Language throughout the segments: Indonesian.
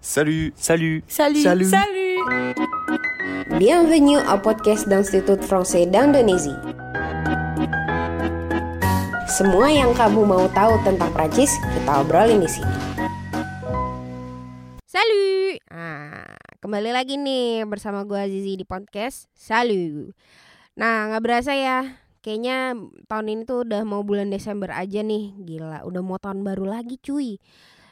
Salut Salut Salut. Salut. Salut. Bienvenue au podcast d'Institut Français d'Indonésie. Semua yang kamu mau tahu tentang Prancis, kita obrolin di sini. Salut. Nah, kembali lagi nih bersama gue Azizi di podcast Salut. Nah, nggak berasa ya. Kayaknya tahun ini tuh udah mau bulan Desember aja nih. Gila, udah mau tahun baru lagi cuy.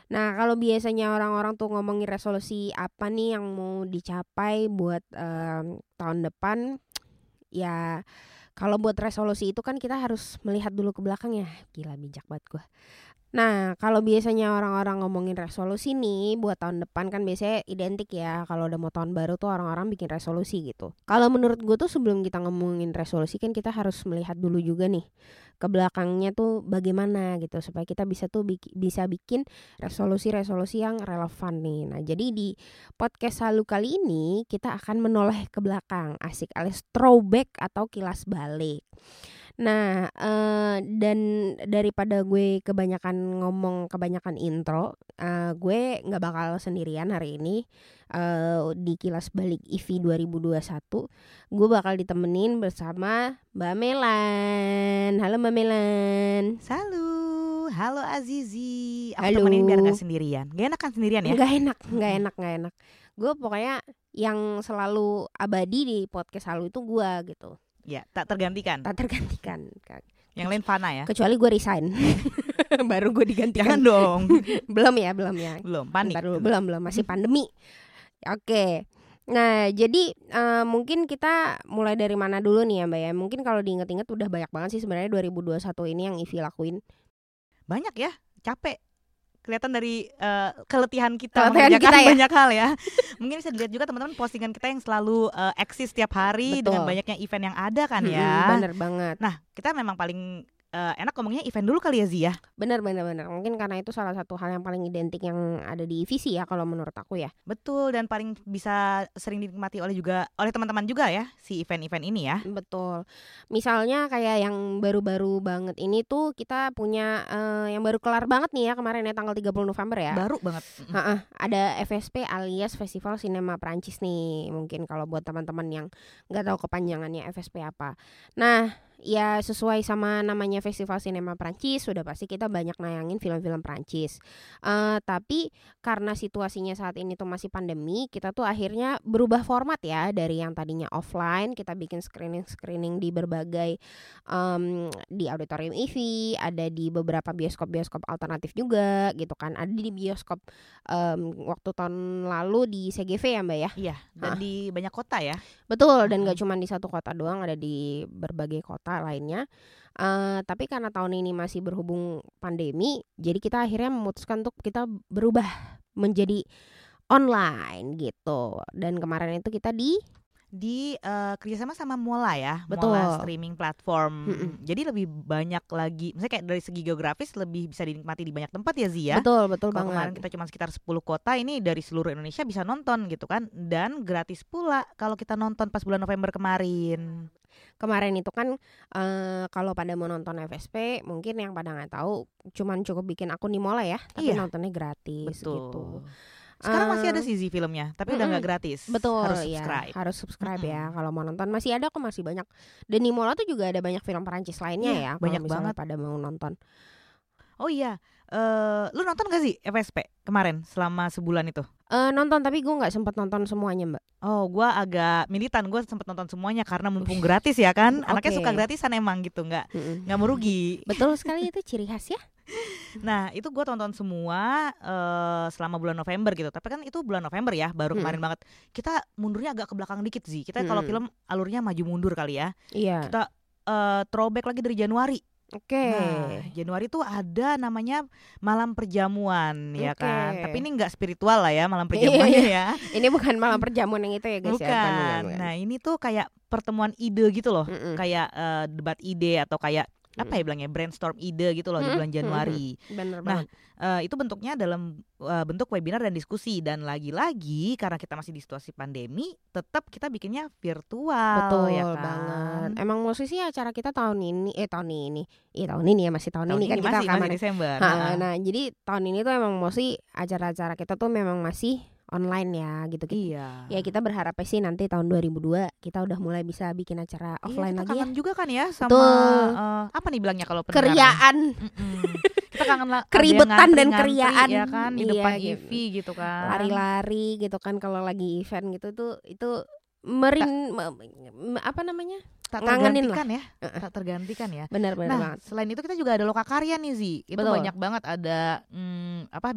Nah, kalau biasanya orang-orang tuh ngomongin resolusi apa nih yang mau dicapai buat em, tahun depan, ya kalau buat resolusi itu kan kita harus melihat dulu ke belakang ya. Gila bijak banget gue. Nah, kalau biasanya orang-orang ngomongin resolusi nih buat tahun depan kan biasanya identik ya kalau udah mau tahun baru tuh orang-orang bikin resolusi gitu. Kalau menurut gue tuh sebelum kita ngomongin resolusi kan kita harus melihat dulu juga nih ke belakangnya tuh bagaimana gitu supaya kita bisa tuh bisa bikin resolusi-resolusi yang relevan nih. Nah, jadi di podcast Salu kali ini kita akan menoleh ke belakang, asik alias throwback atau kilas balik. Nah, eh, dan daripada gue kebanyakan ngomong kebanyakan intro, eh, gue nggak bakal sendirian hari ini eh, di kilas balik IVI 2021. Gue bakal ditemenin bersama Mbak Melan. Halo Mbak Melan. Salut. Halo Azizi. Aku Halo. temenin biar gak sendirian. Gak enak kan sendirian ya? Nggak enak, nggak enak, nggak enak. Gue pokoknya yang selalu abadi di podcast Halu itu gue gitu. Ya, tak tergantikan. Tak tergantikan. Yang lain fana ya. Kecuali gue resign. Baru gue digantikan. Jangan dong. belum ya, belum ya. Belum, panik. Dulu, belum belum masih pandemi. Oke. Nah, jadi eh, mungkin kita mulai dari mana dulu nih ya, Mbak ya? Mungkin kalau diinget-inget udah banyak banget sih sebenarnya 2021 ini yang Ivi lakuin. Banyak ya, capek. Kelihatan dari eh, keletihan kita Keletihan mengerjakan kita ya. banyak hal ya. Mungkin bisa dilihat juga teman-teman postingan kita yang selalu eh, eksis setiap hari Betul. dengan banyaknya event yang ada kan Mm-mm, ya. Bener banget. Nah, kita memang paling eh, enak ngomongnya event dulu kali ya Zia. Bener bener bener. Mungkin karena itu salah satu hal yang paling identik yang ada di Ivi sih ya kalau menurut aku ya. Betul dan paling bisa sering dinikmati oleh juga oleh teman-teman juga ya si event-event ini ya. Betul. Misalnya kayak yang baru-baru banget ini tuh kita punya eh, yang baru kelar banget nih ya kemarin ya tanggal 30 November ya. Baru banget. Ha-ah, ada FSP alias Festival Sinema Prancis nih mungkin kalau buat teman-teman yang nggak tahu kepanjangannya FSP apa. Nah ya sesuai sama namanya Festival Sinema Prancis sudah pasti kita banyak nayangin film-film Prancis. Eh tapi karena situasinya saat ini tuh masih pandemi kita tuh akhirnya berubah format ya dari yang tadinya offline kita bikin screening-screening di berbagai em, di auditorium IV ada di beberapa bioskop-bioskop alternatif juga gitu kan ada di bioskop em, waktu tahun lalu di CGV ya mbak ya Iya, dan di banyak kota ya. betul dan Mm-mm. gak cuma di satu kota doang ada di berbagai kota lainnya Eh, tapi karena tahun ini masih berhubung pandemi jadi kita akhirnya memutuskan untuk kita berubah menjadi online gitu dan kemarin itu kita di Di eh, kerjasama sama Mola ya, Betul. Mola streaming platform. Mm-mm. Jadi lebih banyak lagi, misalnya kayak dari segi geografis lebih bisa dinikmati di banyak tempat ya Zia. betul betul Kalau kemarin banget kita cuma sekitar 10 kota, ini dari seluruh Indonesia bisa nonton gitu kan, dan gratis pula kalau kita nonton pas bulan November kemarin. Kemarin itu kan eh kalau pada mau nonton FSP mungkin yang pada nggak tahu cuman cukup bikin akun di Mola ya tapi Iya. nontonnya gratis gitu Sekarang masih ada sih filmnya, tapi udah mm-mm. nggak gratis. betul harus ya subscribe. harus subscribe ya Mm-mm. kalau mau nonton masih ada kok masih banyak dan di Mola tuh juga ada banyak film Perancis lainnya Iya, ya banyak banget. pada mau nonton Oh iya, eh lu nonton gak sih FSP kemarin selama sebulan itu? Eh nonton tapi gue nggak sempat nonton semuanya mbak Oh, gua agak militan. Gue sempet nonton semuanya karena mumpung gratis ya kan. Anaknya suka gratisan emang gitu, nggak nggak merugi. betul sekali itu ciri khas ya Nah, itu gua tonton semua eh, selama bulan November gitu. Tapi kan itu bulan November ya, baru Mm-mm. kemarin banget. Kita mundurnya agak ke belakang dikit sih. Kita kalau Mm-mm. film alurnya maju mundur kali ya. iya Kita eh, throwback lagi dari Januari. Oke Nah, Januari tuh ada namanya malam perjamuan ya Oke. kan. Tapi ini nggak spiritual lah ya malam Iya, perjamuannya ya. ini bukan malam perjamuan yang itu ya guys ya Bukan. Nah, ini tuh kayak pertemuan ide gitu loh. Mm-mm. Kayak eh, debat ide atau kayak apa ya bilangnya brainstorm ide gitu loh di bulan Januari. bener Nah, banget Eh, itu bentuknya dalam eh, bentuk webinar dan diskusi dan lagi-lagi karena kita masih di situasi pandemi, tetap kita bikinnya virtual Betul ya kan. banget. Emang musisi acara kita tahun ini eh tahun ini. Iya tahun ini ya masih tahun, Tahun ini, ini kan kita masih, masih rekaman. Desember. Ha, Nah, nah, jadi tahun ini tuh emang mesti acara-acara kita tuh memang masih online ya gitu gitu. Iya. Ya kita berharap sih nanti tahun 2002 kita udah mulai bisa bikin acara offline iya, kita lagi ya. kangen juga kan ya sama Betul. eh, apa nih bilangnya kalau? Keriaan. Kita kangen lah Keribetan dan ngantri-ngantri, keriaan. ya kan di Iya, depan gitu. EV gitu kan lari-lari gitu kan kalau lagi event gitu tuh itu merin me- me- apa namanya tak tergantikan ya Heeh. tak tergantikan ya benar-benar nah banget selain itu kita juga ada loka karya nih Zi itu Betul. banyak banget ada hmm, apa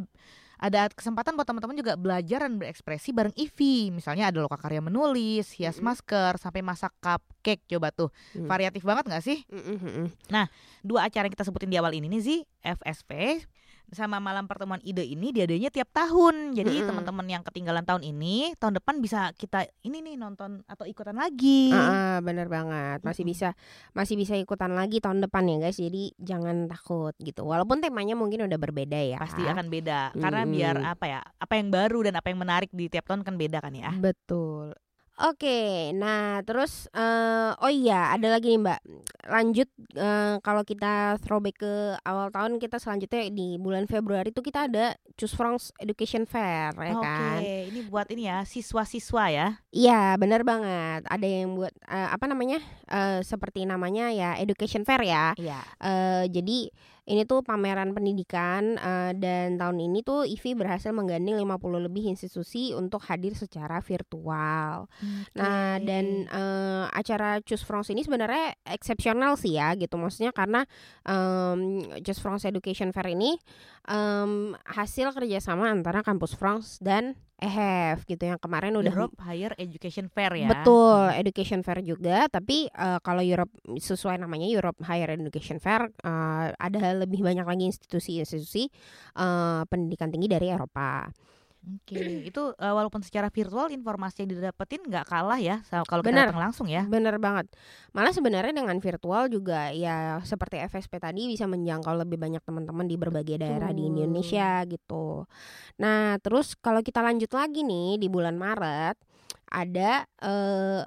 ada kesempatan buat teman-teman juga belajar dan berekspresi bareng Ivi misalnya ada loka karya menulis hias masker sampai masak cupcake coba tuh Hmm. variatif banget nggak sih Mm, mm, mm, mm. dua acara yang kita sebutin di awal ini nih Zi FSP sama malam pertemuan ide ini diadanya tiap tahun. Jadi Mm-mm. teman-teman yang ketinggalan tahun ini tahun depan bisa kita ini nih nonton atau ikutan lagi. Ah, bener banget. Masih Mm-mm. bisa masih bisa ikutan lagi tahun depan ya guys. Jadi jangan takut gitu. Walaupun temanya mungkin udah berbeda ya. Pasti akan beda. Karena Mm-mm. biar apa ya apa yang baru dan apa yang menarik di tiap tahun kan beda kan ya. Betul Oke, nah terus eh, oh iya ada lagi nih Mbak. Lanjut eh, kalau kita throwback ke awal tahun kita selanjutnya di bulan Februari itu kita ada Choose France Education Fair ya oke kan. ini buat ini ya siswa-siswa ya Iya, benar banget. Ada yang buat eh, apa namanya? eh, seperti namanya ya education fair ya. iya Eh, jadi ini tuh pameran pendidikan eh, dan tahun ini tuh IVI berhasil menggandeng 50 lebih institusi untuk hadir secara virtual. Nah, dan eh, acara Choose France ini sebenarnya eksepsional sih ya gitu. Maksudnya karena em, Choose France Education Fair ini em, hasil kerjasama antara Kampus France dan EHF gitu yang kemarin udah Europe Higher Education Fair ya Betul, education fair juga. Tapi eh, kalau Europe sesuai namanya Europe Higher Education Fair, eh, ada lebih banyak lagi institusi-institusi eh, pendidikan tinggi dari Eropa. Oke, itu eh, walaupun secara virtual informasi yang didapetin nggak kalah ya kalau kita datang langsung ya. Bener banget. Malah sebenarnya dengan virtual juga ya seperti FSP tadi bisa menjangkau lebih banyak teman-teman di berbagai daerah di Betul. Indonesia gitu. Nah, terus kalau kita lanjut lagi nih di bulan Maret ada eh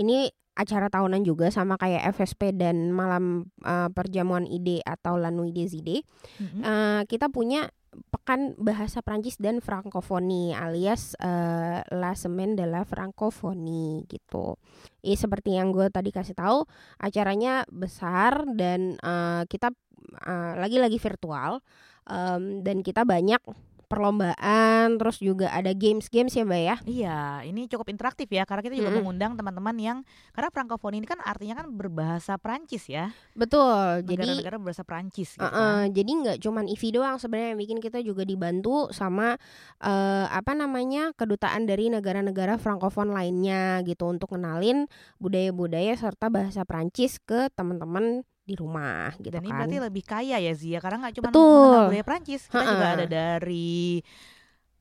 ini acara tahunan juga sama kayak FSP dan malam eh, perjamuan ide atau La Nuit des Idées. Mm-mm. Eh, kita punya pekan bahasa Prancis dan Frankofoni alias eh, La Semaine de la Francophonie gitu. Ya seperti yang gue tadi kasih tahu, acaranya besar dan eh, kita eh, lagi-lagi virtual em, dan kita banyak perlombaan, terus juga ada games-games ya, Mbak ya. Iya, ini cukup interaktif ya karena kita juga Mm-mm. mengundang teman-teman yang karena Frankofoni ini kan artinya kan berbahasa Prancis ya. Betul. Jadi Negara-negara berbahasa Prancis gitu Uh-uh, kan. jadi nggak cuman IVI doang sebenarnya yang bikin kita juga dibantu sama eh, apa namanya kedutaan dari negara-negara frankofon lainnya gitu untuk kenalin budaya-budaya serta bahasa Prancis ke teman-teman di rumah gitu Dan ini kan. berarti lebih kaya ya Zia karena nggak cuma Betul. mengenal budaya Prancis, kita juga Ha-ha. ada dari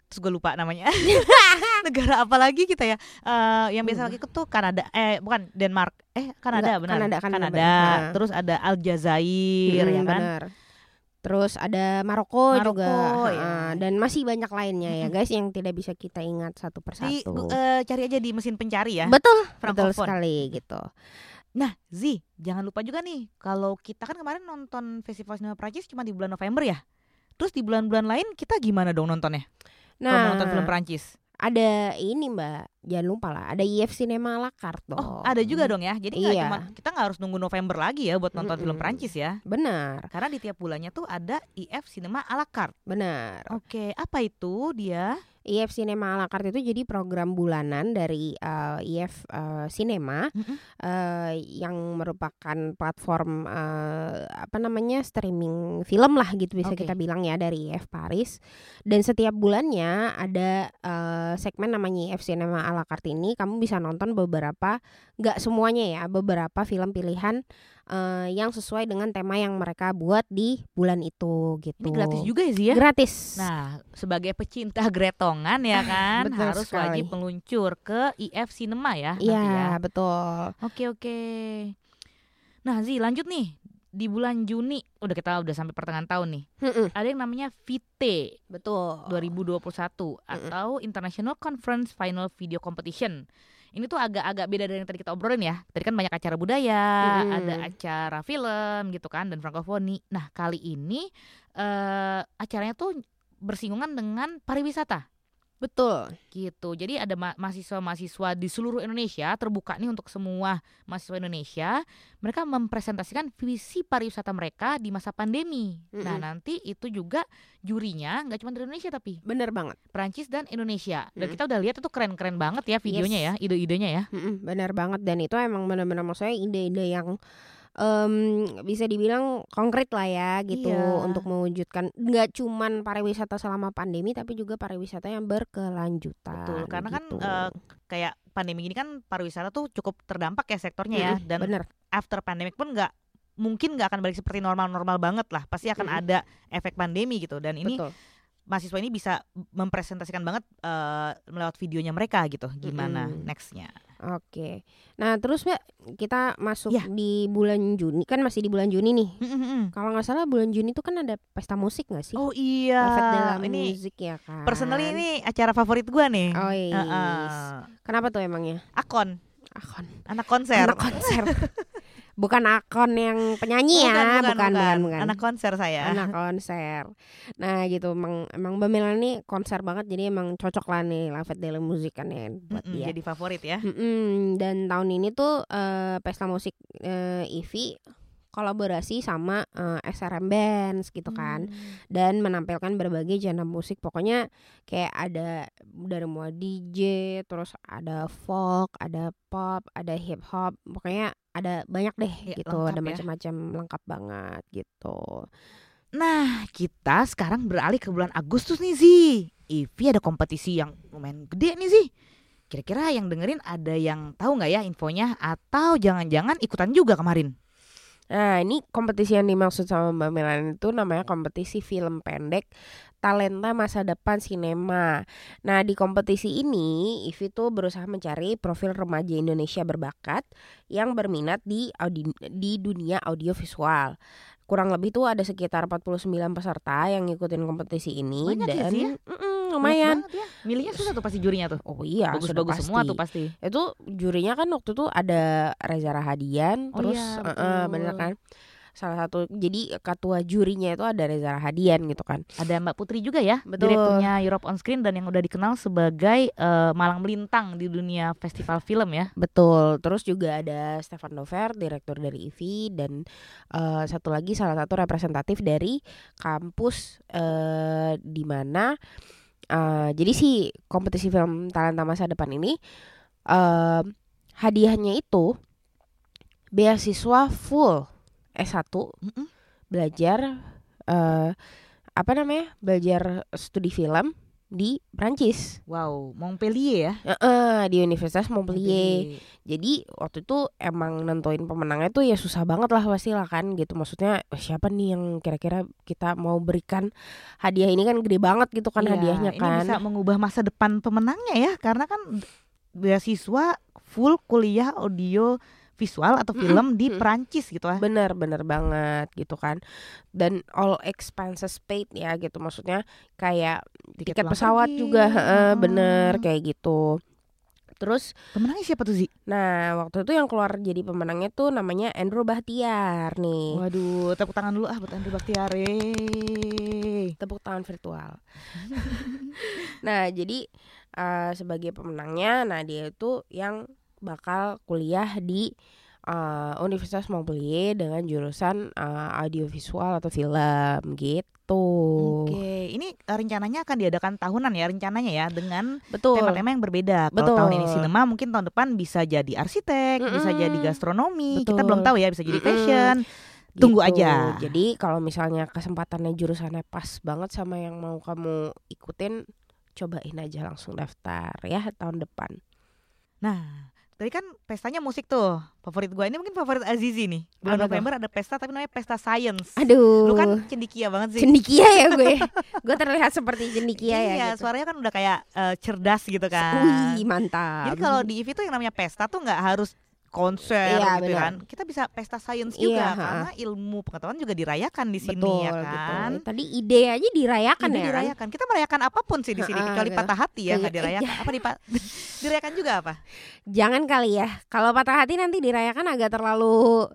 terus gue lupa namanya negara apa lagi kita ya Eh, yang biasa Hmm. lagi tuh Kanada eh bukan Denmark eh Kanada Enggak, benar Kanada, Kanada, Kanada. benar. terus ada Aljazair Mm, ya kan bener. Terus ada Maroko, juga Maroko, ya. uh, dan masih banyak lainnya ya guys yang tidak bisa kita ingat satu di persatu. eh, cari aja di mesin pencari ya Betul, betul Frankofon. sekali gitu. Nah, Zi, jangan lupa juga nih kalau kita kan kemarin nonton Festival Sinema Prancis cuma di bulan November ya. Terus di bulan-bulan lain kita gimana dong nontonnya? Kalau Nah, nonton film Prancis. ada ini Mbak, jangan lupa lah, ada IF Cinema la carte Oh, dong. ada juga dong ya. Jadi Iya. cuma kita nggak harus nunggu November lagi ya buat nonton film Mm-mm. Prancis ya. Benar, Karena di tiap bulannya tuh ada IF Cinema la carte. benar. Oke, apa itu dia? IF Cinema la carte itu jadi program bulanan dari uh, IF uh, Cinema Mm-mm. uh, yang merupakan platform uh, apa namanya streaming film lah gitu bisa Oke. kita bilang ya dari IF Paris. Dan setiap bulannya ada uh, segmen namanya IF Cinema à la carte ini kamu bisa nonton beberapa nggak semuanya ya beberapa film pilihan uh, yang sesuai dengan tema yang mereka buat di bulan itu gitu. Ini gratis juga ya Zi ya? Gratis. Nah, sebagai pecinta gretongan ya kan Betul harus sekali. wajib meluncur ke IF Cinema ya Iya ya. betul. Oke oke. Nah Zi lanjut nih di bulan Juni udah kita udah sampai pertengahan tahun nih. Mm-mm. Ada yang namanya VT Betul. 2021 atau International Conference Final Video Competition. Ini tuh agak-agak beda dari yang tadi kita obrolin ya. Tadi kan banyak acara budaya, Mm-mm. ada acara film gitu kan dan frankofoni. Nah kali ini eh acaranya tuh bersinggungan dengan pariwisata. Betul. gitu. Jadi ada ma- mahasiswa-mahasiswa di seluruh Indonesia terbuka nih untuk semua mahasiswa Indonesia. Mereka mempresentasikan visi pariwisata mereka di masa pandemi. Nah Mm-mm. nanti itu juga jurinya nggak cuma dari Indonesia tapi Bener banget. Perancis dan Indonesia. Dan Mm. kita udah lihat itu keren-keren banget ya videonya ya, ide-idenya ya. Mm-mm, bener banget dan itu emang benar-benar maksudnya ide-ide yang em, bisa dibilang konkret lah ya gitu Iya. untuk mewujudkan nggak cuman pariwisata selama pandemi tapi juga pariwisata yang berkelanjutan. Betul, karena kan gitu. eh, kayak pandemi ini kan pariwisata tuh cukup terdampak ya sektornya ya. Dan bener. after pandemic pun nggak mungkin nggak akan balik seperti normal-normal banget lah. Pasti akan Mm-mm. ada efek pandemi gitu. Dan ini Betul. mahasiswa ini bisa mempresentasikan banget eh, melewat videonya mereka gitu. Gimana Mm-mm. nextnya? Oke. Nah terus mbak kita masuk Ya. di bulan Juni kan masih di bulan Juni nih. Mm-mm-mm. Kalau nggak salah bulan Juni itu kan ada pesta musik nggak sih? Oh iya, Perfect dalam ini musik ya kan. personally ini acara favorit gua nih. Oh iya. Heeh. Kenapa tuh emangnya? Akon, Akon. anak konser. Anak konser. bukan akon yang penyanyi ya, bukan, bukan, bukan. Anak konser saya. Anak konser. Nah gitu, emang emang Mbak ini konser banget, jadi emang cocok lah nih Lavet Daily Music kan ya buat Mm-mm, dia. Jadi favorit ya. Mm-mm, Dan tahun ini tuh eh, pesta musik eh, IVI kolaborasi sama eh, SRM Bands gitu kan Hmm. dan menampilkan berbagai genre musik pokoknya kayak ada dari mulai DJ terus ada folk ada pop ada hip hop pokoknya ada banyak deh Iya, gitu ada ya. macam-macam lengkap banget gitu Nah, kita sekarang beralih ke bulan Agustus nih Zi. Ivi ada kompetisi yang lumayan gede nih Zi. Kira-kira yang dengerin ada yang tahu nggak ya infonya atau jangan-jangan ikutan juga kemarin? nah ini kompetisi yang dimaksud sama Mbak Melan itu namanya kompetisi film pendek talenta masa depan sinema nah di kompetisi ini Ivi tuh berusaha mencari profil remaja Indonesia berbakat yang berminat di audi di dunia audiovisual kurang lebih tuh ada sekitar 49 peserta yang ngikutin kompetisi ini Banyak ya, dan ya? Mm-mm, Banyak lumayan ya. Milihnya susah tuh pasti jurinya tuh. oh iya sudah Bagus-bagus semua pasti. tuh pasti. itu jurinya kan waktu itu ada Reza Rahadian Oh terus iya, eh, betul. bener kan salah satu jadi ketua jurinya itu ada Reza Rahadian gitu kan Ada Mbak Putri juga ya, Betul. direkturnya Europe on Screen dan yang udah dikenal sebagai eh, malang melintang di dunia festival film ya. betul terus juga ada Stefan Dover direktur dari IVI dan eh, satu lagi salah satu representatif dari kampus eh, di mana eh, jadi si kompetisi film talenta masa depan ini eh, hadiahnya itu beasiswa full S1 Mm-mm. belajar eh apa namanya belajar studi film di Prancis Wow, Montpellier ya. Heeh, di Universitas Montpellier. Jadi waktu itu emang nentuin pemenangnya tuh ya susah banget lah pasti lah kan gitu. Maksudnya "Oh, siapa nih yang kira-kira kita mau berikan hadiah ini? Kan gede banget gitu kan Iya, hadiahnya ini kan. bisa mengubah masa depan pemenangnya ya karena kan beasiswa full kuliah audio visual atau film di mm-mm. Perancis gitu ah. bener bener banget gitu kan dan all expenses paid ya gitu maksudnya kayak tiket, pulang pesawat pergi, juga heeh. bener kayak gitu terus Pemenangnya siapa tuh Zi? nah waktu itu yang keluar jadi pemenangnya tuh namanya Andrew Bahtiar nih Waduh, tepuk tangan dulu ah buat Andrew Baktiare. tepuk tangan virtual. nah, jadi eh, sebagai pemenangnya, nah dia itu yang bakal kuliah di eh, Universitas Montpellier dengan jurusan eh, audiovisual atau film gitu. Oke, ini eh, rencananya akan diadakan tahunan ya rencananya ya dengan tema-tema yang berbeda. Kalau Betul. tahun ini sinema, mungkin tahun depan bisa jadi arsitek, bisa Mm-mm. jadi gastronomi. Kita Betul. belum tahu ya, bisa jadi Mm-mm. fashion. Tunggu Gitu. aja. Jadi kalau misalnya kesempatannya jurusannya pas banget sama yang mau kamu ikutin, cobain aja langsung daftar ya tahun depan. Nah, tadi kan pestanya musik tuh. Favorit gua ini mungkin favorit Azizi nih. Bulan Apa tuh? November ada pesta tapi namanya pesta science. Aduh. Lu kan cendikia banget sih. cendikia ya gue. gue terlihat seperti cendikia ya. iya, gitu. suaranya kan udah kayak eh, cerdas gitu kan. Wih, mantap. Jadi kalau di IV tuh yang namanya pesta tuh nggak harus konser Iya, gitu benar. kan. Kita bisa pesta science Iya, juga ha-ha. karena ilmu pengetahuan juga dirayakan di sini betul ya gitu. kan. Tadi ide aja dirayakan Ide ya. kan? dirayakan. Kita merayakan apa pun sih di sini Ha-ha, kecuali gitu. patah hati ya nggak Kayak- dirayakan. Apa dipa- dirayakan juga apa? Jangan kali ya. Kalau patah hati nanti dirayakan agak terlalu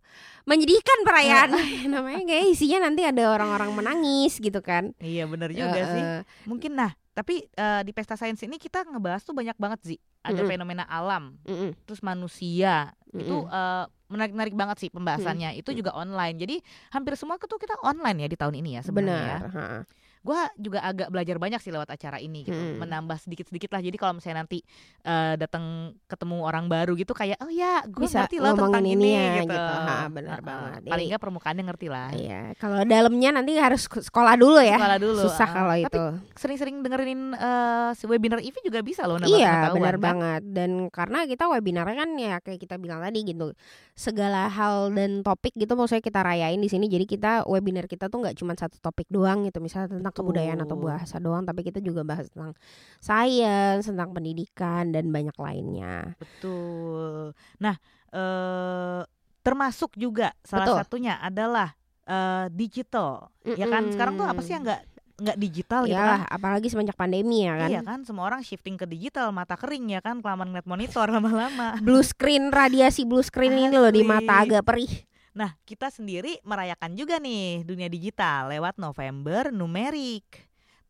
menyedihkan perayaan. Namanya kayak isinya nanti ada orang-orang menangis gitu kan. Iya benar juga Eh, sih. Mungkin nah Tapi eh, di pesta sains ini kita ngebahas tuh banyak banget sih. Ada Mm-mm. fenomena alam, Mm-mm. terus manusia. Itu Mm-mm. eh, menarik-menarik banget sih pembahasannya. Itu juga online. Jadi hampir semua tuh kita online ya di tahun ini ya sebenarnya ya. benar. ha-ha. Gua juga agak belajar banyak sih lewat acara ini gitu. Mm. Menambah sedikit-sedikit lah. Jadi kalau misalnya nanti eh, datang ketemu orang baru gitu kayak oh ya, gue ngerti loh tentang ini ini ya, gitu. gitu. Ha, benar Heeh. banget. Paling nggak permukaannya ngerti lah. Iya, kalau dalamnya nanti harus sekolah dulu ya. Sekolah dulu. Susah ah. kalau Tapi itu. sering-sering dengerin eh, si webinar Ivi juga bisa loh nambah Iya, benar kan? banget. Dan karena kita webinarnya kan ya kayak kita bilang tadi gitu, segala hal dan topik gitu maksudnya kita rayain di sini. Jadi kita webinar kita tuh nggak cuma satu topik doang gitu, misalnya tentang kebudayaan atau bahasa doang, tapi kita juga bahas tentang sains, tentang pendidikan dan banyak lainnya. Betul. Nah, eh termasuk juga salah Betul. satunya adalah eh, digital. Ya kan sekarang tuh apa sih yang nggak nggak digital gitu Iyalah, kan? apalagi semenjak pandemi ya kan. Iya kan, semua orang shifting ke digital, mata kering ya kan, kelamaan ngeliat monitor lama-lama. Blue screen, radiasi blue screen ini loh di Asli. mata agak perih. Nah, kita sendiri merayakan juga nih dunia digital lewat November numerik.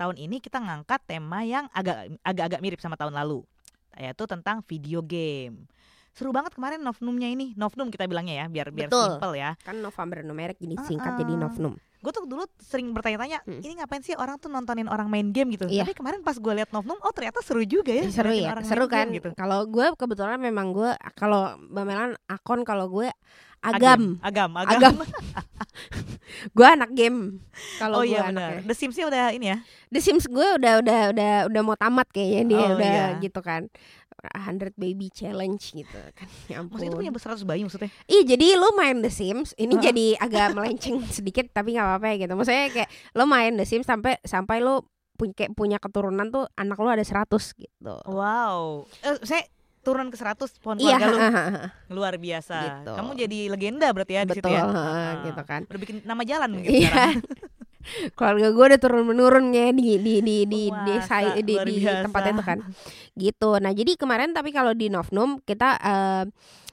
Tahun ini kita ngangkat tema yang agak agak-agak mirip sama tahun lalu, yaitu tentang video game. Seru banget kemarin Novnumnya ini, Novnum kita bilangnya ya, biar biar Betul. simple ya. Kan November numerik jadi singkat jadi Uh-uh. Novnum. Gue tuh dulu sering bertanya-tanya, Hmm. ini ngapain sih orang tuh nontonin orang main game gitu. Iya. Tapi kemarin pas gue liat Novnum, oh ternyata seru juga ya. seru ngeliatin ya orang seru main kan game gitu. kalau gue kebetulan memang gue kalau Mbak Melan akun kalau gue agam agam, agam. Agam. gue anak game kalau oh gue iya benar. anaknya The Sims-nya udah ini ya. The Sims gue udah udah udah udah mau tamat kayaknya dia Oh, udah iya. gitu kan 100 baby challenge gitu kan ya ampun Maksudnya itu punya 100 bayi maksudnya. Ih jadi lo main The Sims ini Hah? jadi agak melenceng sedikit tapi nggak apa-apa ya gitu maksudnya kayak lo main The Sims sampai sampai lo punya kayak punya keturunan tuh anak lo ada 100 gitu Wow. Eh, saya turun ke 100 pohon iya keluarga lu. hahaha. Luar biasa. Gitu. Kamu jadi legenda berarti ya di situ betul ya. Ah. gitu kan Udah bikin nama jalan mungkin Iya. sekarang. Keluarga gue udah turun menurun ya di di di di Wah, di, di biasa. tempat itu kan. Gitu. Nah jadi kemarin tapi kalau di Novnum kita eh,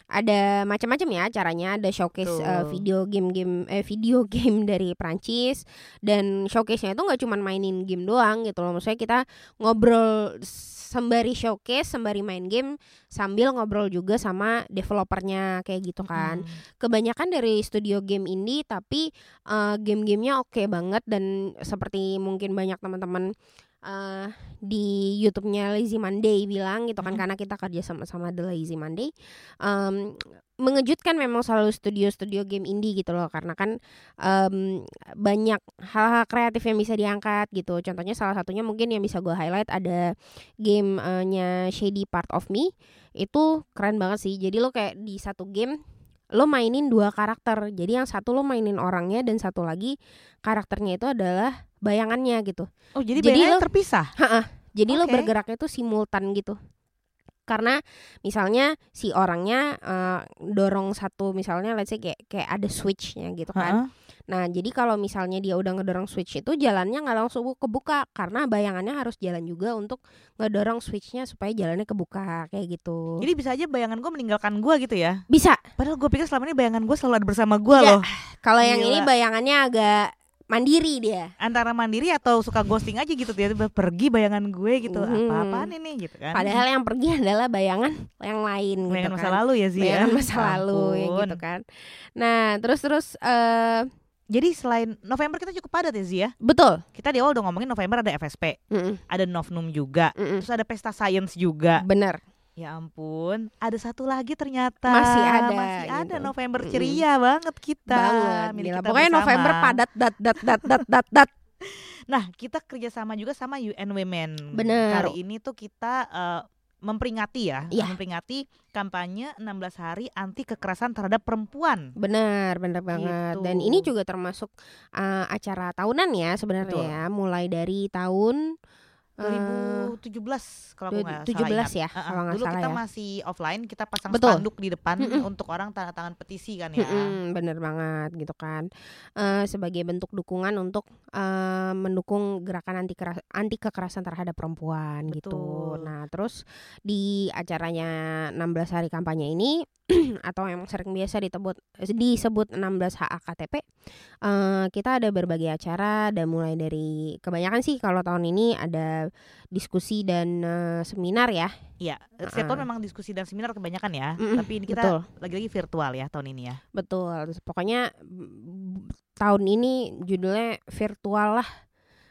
ada macam-macam ya caranya. Ada showcase Betul. video game-game eh video game dari Prancis dan showcase-nya itu nggak cuma mainin game doang gitu loh. Maksudnya kita ngobrol sembari showcase sembari main game sambil ngobrol juga sama developernya kayak gitu kan Hmm. kebanyakan dari studio game indie tapi eh, game-gamenya oke banget dan seperti mungkin banyak teman-teman eh, di YouTube-nya Lazy Monday bilang gitu kan Mhm. karena kita kerja sama-sama The Lazy Monday em, mengejutkan memang selalu studio-studio game indie gitu loh karena kan em, banyak hal-hal kreatif yang bisa diangkat gitu. Contohnya salah satunya mungkin yang bisa gue highlight ada gamenya Shady Part of Me. Itu keren banget sih. Jadi lo kayak di satu game lo mainin dua karakter. Jadi yang satu lo mainin orangnya dan satu lagi karakternya itu adalah bayangannya gitu. Oh, jadi, Jadi lo- terpisah. jadi lo Oke. bergeraknya itu simultan gitu karena misalnya si orangnya eh, dorong satu misalnya let's say kayak kayak ada switchnya gitu kan Heeh. nah jadi kalau misalnya dia udah ngedorong switch itu jalannya nggak langsung kebuka karena bayangannya harus jalan juga untuk ngedorong switchnya supaya jalannya kebuka kayak gitu Jadi bisa aja bayangan gue meninggalkan gue gitu ya. bisa Padahal gue pikir selama ini bayangan gue selalu ada bersama gue Iya. loh. Kalau yang ini bayangannya agak mandiri dia. Antara mandiri atau suka ghosting aja gitu tiba-tiba pergi bayangan gue gitu. Mhm. Apa-apaan ini gitu kan. Padahal yang pergi adalah bayangan yang lain gitu bayangan kan. masa lalu ya sih ya. bayangan masa lalu ya gitu kan. Nah, terus terus eh Jadi selain November kita cukup padat ya Zia. ya. betul. Kita di awal udah ngomongin November ada FSP, Mm-mm, ada Novnum juga, mm-mm. terus ada pesta sains juga. Bener. Ya ampun, ada satu lagi ternyata. Masih ada, Masih ada gitu. November Mm-mm. ceria banget kita. banget. Gila. kita Pokoknya bersama. November padat dat dat dat dat dat dat. Nah, kita kerjasama juga sama UN Women. Bener. Kali ini tuh kita eh, memperingati ya, Iya. memperingati kampanye 16 hari anti kekerasan terhadap perempuan. Benar, benar banget. Gitu. Dan ini juga termasuk eh, acara tahunan ya sebenarnya Betul. ya, mulai dari tahun 2017 kalau aku nggak salah 17 ingat. ya, Heeh, kalau nggak Dulu salah kita ya. masih offline, kita pasang Betul. spanduk di depan Mm-mm. untuk orang tanda tangan petisi kan ya. Mm-mm, bener banget gitu kan Eh, sebagai bentuk dukungan untuk eh, mendukung gerakan anti keras anti kekerasan terhadap perempuan gitu Betul. nah terus di acaranya 16 hari kampanye ini atau yang sering biasa disebut disebut 16 HA KTP eh, kita ada berbagai acara dan mulai dari kebanyakan sih kalau tahun ini ada diskusi dan eh, seminar ya Iya, setiap tahun Uh-uh. memang diskusi dan seminar kebanyakan ya. Mm-mm, Tapi ini kita lagi-lagi virtual ya tahun ini ya. betul pokoknya mm, tahun ini judulnya virtual lah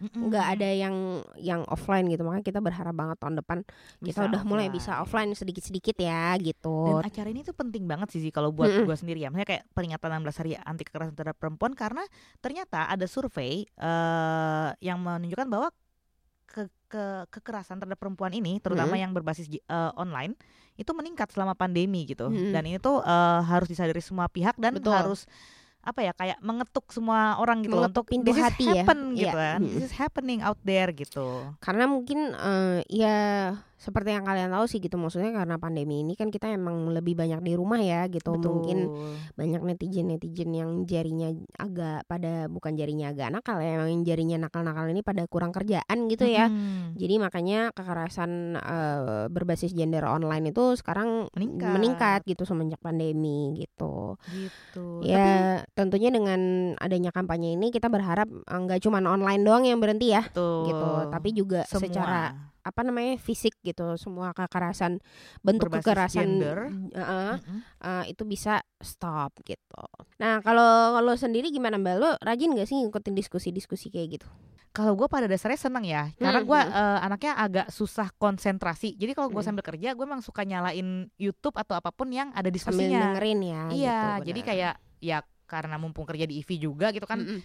Mm-mm. nggak ada yang yang offline gitu makanya kita berharap banget tahun depan kita Bisa udah mulai bisa offline sedikit-sedikit ya gitu Dan acara ini tuh penting banget sih kalau buat Mm-mm. gua sendiri ya. Maksudnya kayak peringatan 16 hari anti kekerasan terhadap perempuan karena ternyata ada survei eh yang menunjukkan bahwa ke, ke- kekerasan terhadap perempuan ini terutama Mm-mm. yang berbasis eh, online itu meningkat selama pandemi gitu. Mm-mm. Dan ini tuh eh, harus disadari semua pihak dan Betul. harus apa ya kayak mengetuk semua orang gitu loh Mengetuk untuk pintu this is hati ya. happen Iya. gitu kan. Mm-mm. This is happening out there gitu. karena mungkin eh, ya seperti yang kalian tahu sih gitu maksudnya karena pandemi ini kan kita emang lebih banyak di rumah ya gitu mungkin banyak netizen netizen yang jarinya agak pada bukan jarinya agak nakal ya yang jarinya nakal-nakal ini pada kurang kerjaan gitu ya Mm-mm. jadi makanya kekerasan eh, berbasis gender online itu sekarang Meningkat. meningkat gitu semenjak pandemi gitu gitu. ya tentunya dengan adanya kampanye ini kita berharap eh, nggak cuma online doang yang berhenti ya Betul. gitu tapi juga Semua. secara apa namanya fisik gitu semua kekerasan bentuk Berbasis kekerasan gender. eh, Mm-mm. eh, itu bisa stop gitu nah kalau kalau sendiri gimana mbak lo rajin gak sih ngikutin diskusi-diskusi kayak gitu Kalau gue pada dasarnya seneng ya, karena Hmm, gue hmm. anaknya agak susah konsentrasi. Jadi kalau gue Hmm. sambil kerja, gue emang suka nyalain YouTube atau apa pun yang ada sambil diskusinya. dengerin ya Iya, gitu, jadi kayak ya karena mumpung kerja di IV juga gitu kan, Mm-mm.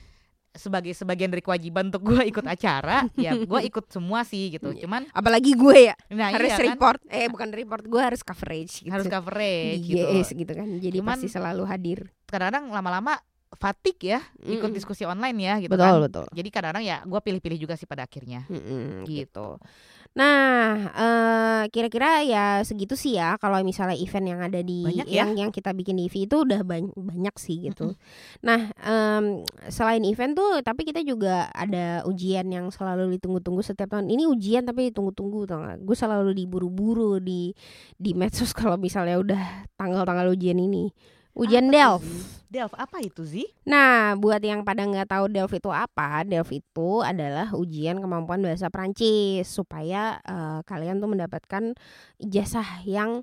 Sebagai sebagian dari kewajiban untuk gue ikut acara, ya gue ikut semua sih gitu. Iya. Cuman apalagi gue ya nah harus iya kan, report eh bukan report gue harus coverage gitu harus coverage di gitu. Gitu kan jadi Cuman- pasti selalu hadir Kadang-kadang lama-lama fatigue ya ikut Mm-mm. diskusi online ya gitu betul kan. betul Jadi kadang-kadang ya gue pilih-pilih juga sih pada akhirnya. Mm-mm, Gitu. gitu. Nah, eh, kira-kira ya segitu sih ya kalau misalnya event yang ada di Banyak ya? yang yang kita bikin di IV itu udah ban- banyak sih gitu. Nah, em, selain event tuh tapi kita juga ada ujian yang selalu ditunggu-tunggu setiap tahun. Ini ujian tapi ditunggu-tunggu tau gak? Gue selalu diburu-buru di di medsos kalau misalnya udah tanggal-tanggal ujian ini. Ujian Apa Delf. Delf apa itu sih? Nah, buat yang pada nggak tahu Delf itu apa, Delf itu adalah ujian kemampuan bahasa Prancis supaya eh, kalian tuh mendapatkan ijazah yang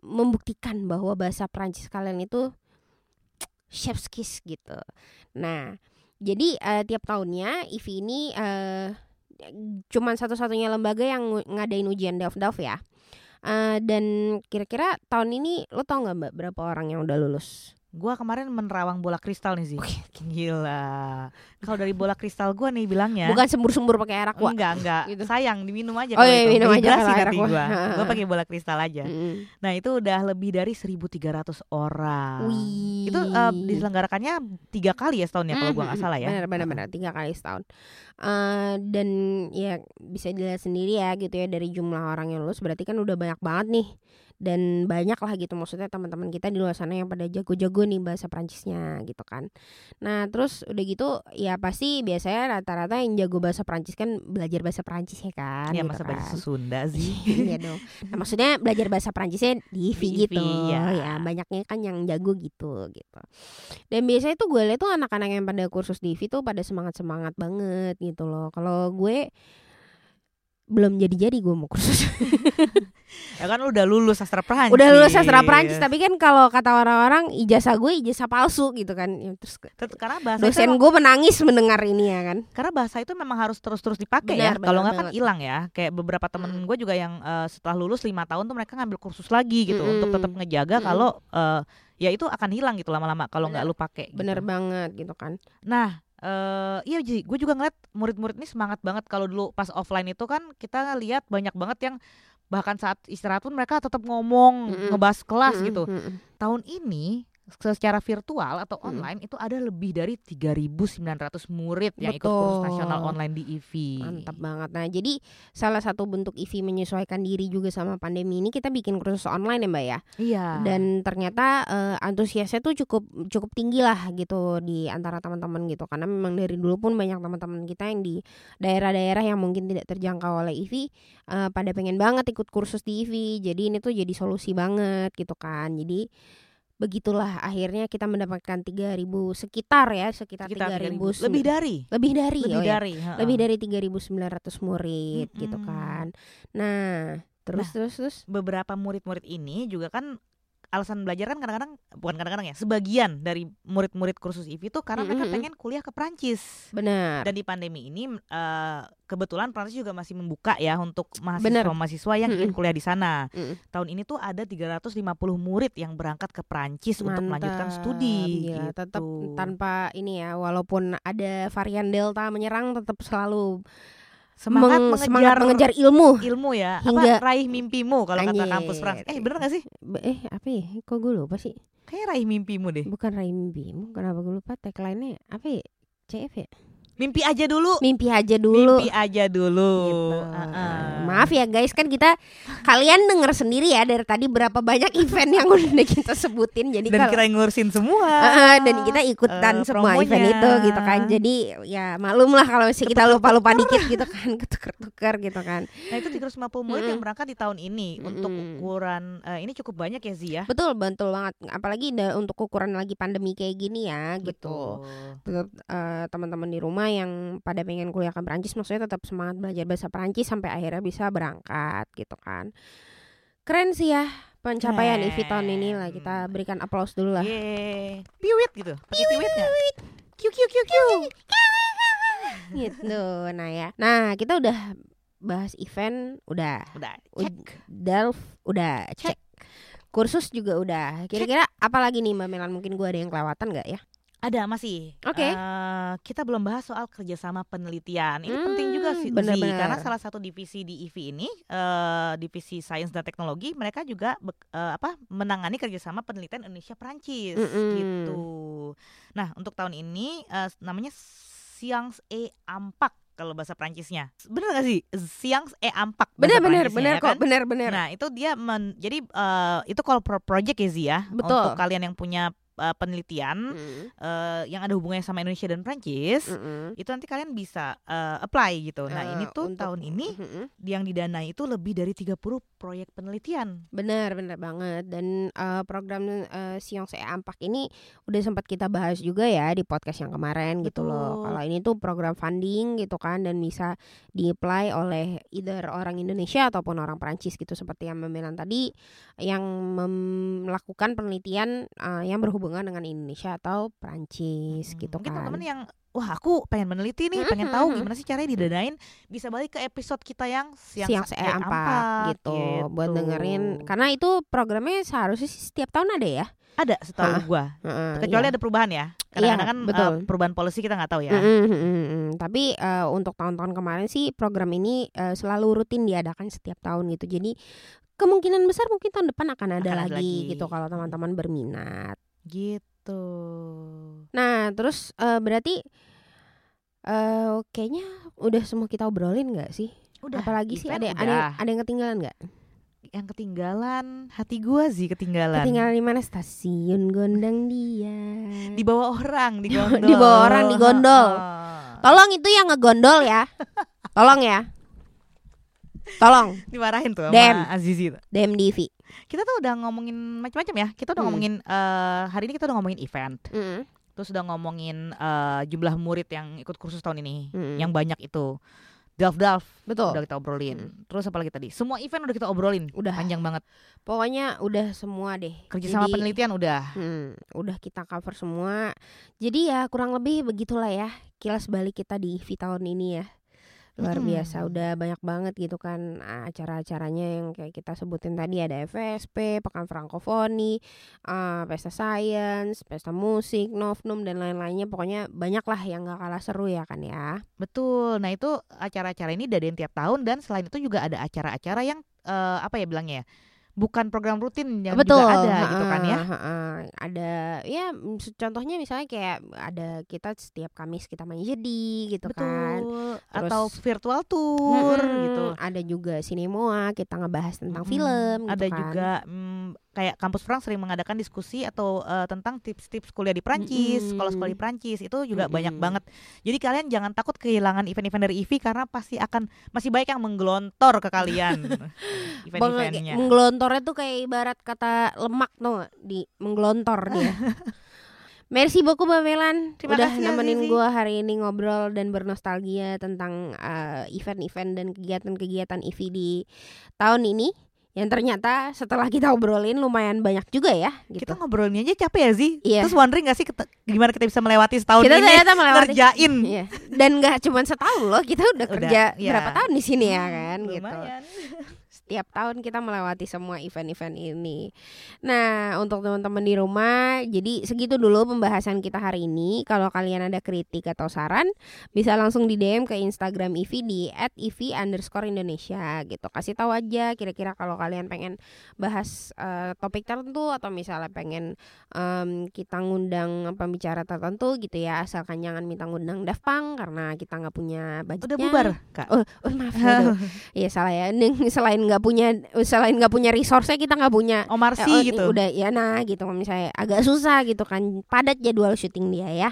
membuktikan bahwa bahasa Prancis kalian itu chef's kiss gitu. Nah, jadi eh, tiap tahunnya IV ini eh, cuman satu-satunya lembaga yang ng- ngadain ujian Delf Delf ya. Eh, dan kira-kira tahun ini lo tau nggak mbak berapa orang yang udah lulus? Gua kemarin menerawang bola kristal nih sih. Gila. Kalau dari bola kristal gua nih bilangnya. Bukan sembur-sembur pakai air aqua. Enggak, enggak. Gitu. Sayang diminum aja Oh iya, itu. minum aja air nanti gua. Gua pakai bola kristal aja. Mm. Nah, itu udah lebih dari 1300 orang. Wih. Itu eh, diselenggarakannya tiga kali ya setahun ya kalau gua nggak salah ya. Benar benar benar tiga kali setahun. Eh, dan ya bisa dilihat sendiri ya gitu ya dari jumlah orang yang lulus berarti kan udah banyak banget nih dan banyak lah gitu maksudnya teman-teman kita di luar sana yang pada jago-jago nih bahasa Prancisnya gitu kan. Nah terus udah gitu ya pasti biasanya rata-rata yang jago bahasa Prancis kan belajar bahasa Prancis ya kan. Iya, gitu masa kan. belajar Sunda sih. iya dong. Nah, maksudnya belajar bahasa Prancisnya di IV, gitu. ya. Ya, banyaknya kan yang jago gitu gitu. Dan biasanya tuh gue lihat tuh anak-anak yang pada kursus di tuh pada semangat-semangat banget gitu loh. Kalau gue belum jadi-jadi gue mau kursus. ya kan lu udah lulus sastra Prancis. Udah lulus sastra Prancis tapi kan kalau kata orang-orang ijazah gue ijazah palsu gitu kan. Ya, Terus karena bahasa dosen gue menangis mendengar ini ya kan. karena bahasa itu memang harus terus-terus dipakai Benar, ya. Kalau nggak kan hilang ya. Kayak beberapa temen Mm. gue juga yang eh, setelah lulus lima tahun tuh mereka ngambil kursus lagi gitu untuk Mm-mm. tetap ngejaga Mm-mm. kalau eh, ya itu akan hilang gitu lama-lama kalau nggak lu pakai. gitu. Bener banget gitu kan. Nah, eh iya Ji, gue juga ngeliat murid-murid ini semangat banget kalau dulu pas offline itu kan kita lihat banyak banget yang bahkan saat istirahat pun mereka tetap ngomong Mm-mm. ngebahas kelas Mm-mm, gitu. mm-mm. Tahun ini secara virtual atau Mm. online itu ada lebih dari 3.900 murid yang ikut kursus Betul. nasional online di IV. Mantap banget. Nah, jadi salah satu bentuk IV menyesuaikan diri juga sama pandemi ini kita bikin kursus online ya, Mbak ya. Iya. Dan ternyata eh, antusiasnya tuh cukup cukup tinggi lah gitu di antara teman-teman gitu. Karena memang dari dulu pun banyak teman-teman kita yang di daerah-daerah yang mungkin tidak terjangkau oleh IV eh, pada pengen banget ikut kursus di IV. Jadi ini tuh jadi solusi banget gitu kan. Jadi begitulah akhirnya kita mendapatkan 3000 sekitar ya, sekitar, Sekitar 3000 3.000. lebih dari lebih dari lebih oh ya dari heeh. lebih dari 3.900 murid gitu Mm-mm. kan. Nah, terus terus terus beberapa murid-murid ini juga kan alasan belajar kan kadang-kadang bukan kadang-kadang ya sebagian dari murid-murid kursus IV itu karena mereka Mm-mm. pengen kuliah ke Prancis benar. dan di pandemi ini eh, kebetulan Prancis juga masih membuka ya untuk mahasiswa-mahasiswa yang ingin Mm-mm. kuliah di sana Mm. tahun ini tuh ada 350 murid yang berangkat ke Prancis untuk melanjutkan studi gila. gitu. Tetap tanpa ini ya, walaupun ada varian delta menyerang tetap selalu semangat meng- mengejar, semangat mengejar ilmu. ilmu ya Hingga- apa raih mimpimu kalau kata kampus Prancis eh bener gak sih Eh, apa ya? Kok gue lupa sih? kayak raih mimpimu deh Bukan Raih Mimpimu, kenapa gue lupa tagline-nya? Apa ya? CF ya? Mimpi aja dulu Mimpi aja dulu. mimpi aja dulu Gitu. Heeh. Maaf ya guys, kan kita kalian denger sendiri ya dari tadi berapa banyak event yang udah kita sebutin. Jadi dan kalau kita yang ngurusin semua Heeh, dan kita ikutan Eh, semua promonya. event itu gitu kan. Jadi ya maklum lah kalau misalnya kita lupa-lupa dikit gitu kan, ketuker-tuker gitu kan. Nah itu 350 murid yang Mm-mm. berangkat di tahun ini untuk Mm-mm. ukuran eh, ini cukup banyak ya Zia. Betul, betul banget. Apalagi untuk ukuran lagi pandemi kayak gini ya gitu. Tetap eh, teman-teman di rumah yang pada pengen kuliah ke Perancis maksudnya tetap semangat belajar bahasa Perancis sampai akhirnya bisa berangkat gitu kan. Keren sih ya pencapaian. IVI tahun ini lah kita berikan aplaus dulu lah. Yeay. Piwit gitu. Piwit nggak? Kiu kiu kiu kiu. gitu. Nah ya. Nah, kita udah bahas event udah, Udah Ud- cek. Delf udah cek. Kursus juga udah. Kira-kira apa lagi nih Mbak Melan? Mungkin gua ada yang kelewatan nggak ya? Ada masih. Oke. Eh, kita belum bahas soal kerjasama penelitian. Ini penting juga Hmm, sih, benar, Zi, benar. karena salah satu divisi di IV ini, eh, divisi Sains dan Teknologi, mereka juga eh, apa menangani kerjasama penelitian Indonesia Prancis Mm-mm. gitu. Nah untuk tahun ini eh, namanya Siangs E Ampak kalau bahasa Prancisnya. Bener gak sih? Siangs E Ampak. Benar-benar Prancisnya, benar ya kok, kan? benar-benar. Nah itu dia men- jadi eh, itu kalau pro project ya Zia Betul. untuk kalian yang punya eh, penelitian Mm, eh, yang ada hubungannya sama Indonesia dan Prancis mm-mm. itu nanti kalian bisa eh, apply gitu. Nah ini tuh untuk- tahun ini Mm-mm. yang didanai itu lebih dari 30 proyek penelitian. Benar, benar banget. Dan eh, program uh, Siang Saya Ampak ini udah sempat kita bahas juga ya di podcast yang kemarin gitu loh. Betul. Kalau ini tuh program funding gitu kan dan bisa di-apply oleh either orang Indonesia ataupun orang Perancis gitu seperti yang Memelan tadi yang melakukan penelitian eh, yang berhubungan dengan Indonesia atau Perancis Hmm, gitu Mungkin kan. teman-teman yang wah aku pengen meneliti nih, pengen Mhm, tahu mhm. gimana sih caranya didanain, bisa balik ke episode kita yang siang, Siang Saya eh, Ampak gitu, buat dengerin karena itu programnya seharusnya sih setiap tahun ada ya. ada setahu Ah, gua. Heeh, Kecuali iya. ada perubahan ya. Kadang-kadang Iya, kan betul. perubahan polisi kita nggak tahu ya. Mm-mm, mm-mm, mm. Tapi eh, untuk tahun-tahun kemarin sih program ini eh, selalu rutin diadakan setiap tahun gitu. Jadi kemungkinan besar mungkin tahun depan akan ada, Akan ada lagi, lagi. gitu kalau teman-teman berminat. Gitu. Nah terus eh, berarti eh kayaknya udah semua kita obrolin nggak sih? Udah. Apalagi sih ada ada udah. ada yang ketinggalan nggak? yang ketinggalan hati gua sih ketinggalan. Ketinggalan di mana? Stasiun Gondang dia. Di bawah orang, di Di- gondol. di bawah orang, di gondol. Heeh. Tolong itu yang ngegondol ya. Tolong ya. Tolong Dimarahin tuh Dem. sama Azizi tuh. DMDV. Kita tuh udah ngomongin macam-macam ya. Kita udah Hmm. ngomongin eh, hari ini kita udah ngomongin event. Mm, Terus udah ngomongin eh, jumlah murid yang ikut kursus tahun ini. mm. Yang banyak itu. Delf-delf betul. udah kita obrolin. Terus apa lagi tadi? Semua event udah kita obrolin. Udah. Panjang banget. Pokoknya udah semua deh. Kerjasama Jadi, penelitian udah. hmm, udah kita cover semua. Jadi ya kurang lebih begitulah ya kilas balik kita di IVI tahun ini ya. Luar Mm-mm. biasa udah banyak banget gitu kan ah, acara-acaranya yang kayak kita sebutin tadi ada FSP, Pekan Frankofoni, ah, Pesta Sains, Pesta Musik, Novnum dan lain-lainnya pokoknya banyak lah yang gak kalah seru ya kan ya. Betul. Nah itu acara-acara ini diadain tiap tahun dan selain itu juga ada acara-acara yang eh, apa ya bilangnya ya bukan program rutin yang Betul, juga ada gitu kan ya. Ada ya contohnya misalnya kayak ada kita setiap Kamis kita main jadi gitu kan. Betul. Terus- Atau virtual tour Mm-mm, gitu. Ada juga Sinemoa kita ngebahas tentang Mm-mm. film gitu Ada kan. juga mm, kayak kampus Frans sering mengadakan diskusi atau eh, tentang tips-tips kuliah di Prancis, Mm-mm. sekolah-sekolah di Prancis itu juga banyak Mm-mm. banget. Jadi kalian jangan takut kehilangan event-event dari IVI karena pasti akan masih banyak yang menggelontor ke kalian event-eventnya. menggelontornya tuh kayak ibarat kata lemak tuh nggak? di menggelontor dia. Merci beaucoup Mbak Melan Terima udah kasih nemenin gue hari ini ngobrol dan bernostalgia tentang eh, event-event dan kegiatan-kegiatan IVI di tahun ini yang ternyata setelah kita obrolin lumayan banyak juga ya gitu. Kita ngobrolnya aja capek ya sih. Iya. Terus wondering gak sih kete- gimana kita bisa melewati setahun kita ini ternyata melewati ngerjain. Iya. Dan nggak cuma setahun loh, kita udah, Udah, kerja iya. berapa tahun di sini ya kan gitu. Setiap tahun kita melewati semua event-event ini. Nah, untuk teman-teman di rumah, jadi segitu dulu pembahasan kita hari ini. Kalau kalian ada kritik atau saran, bisa langsung di DM ke Instagram Ivi di @ivi underscore Indonesia gitu. Kasih tahu aja kira-kira kalau kalian pengen bahas eh, topik tertentu atau misalnya pengen em, kita ngundang pembicara tertentu gitu ya. Asalkan jangan minta ngundang Daft Punk karena kita nggak punya budgetnya. Udah bubar, Kak. Oh, oh maaf ya. Iya salah ya. Selain nggak punya selain nggak punya resource kita nggak punya Omar eh, sih oh, gitu. Udah ya nah gitu misalnya agak susah gitu kan padat jadwal syuting dia ya.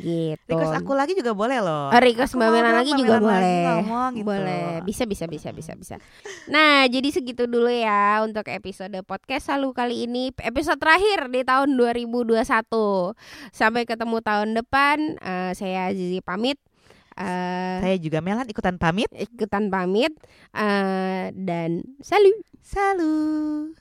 Gitu. Request aku lagi juga boleh loh. Oh, request Mbak dong, lagi juga lagi boleh. ngomong gitu. Boleh. Bisa bisa bisa bisa bisa. Nah, jadi segitu dulu ya untuk episode podcast Salu kali ini. Episode terakhir di tahun 2021. Sampai ketemu tahun depan. Eh, saya Zizi pamit. Eh, Saya juga Melan ikutan pamit. ikutan pamit eh, dan salut. Salut.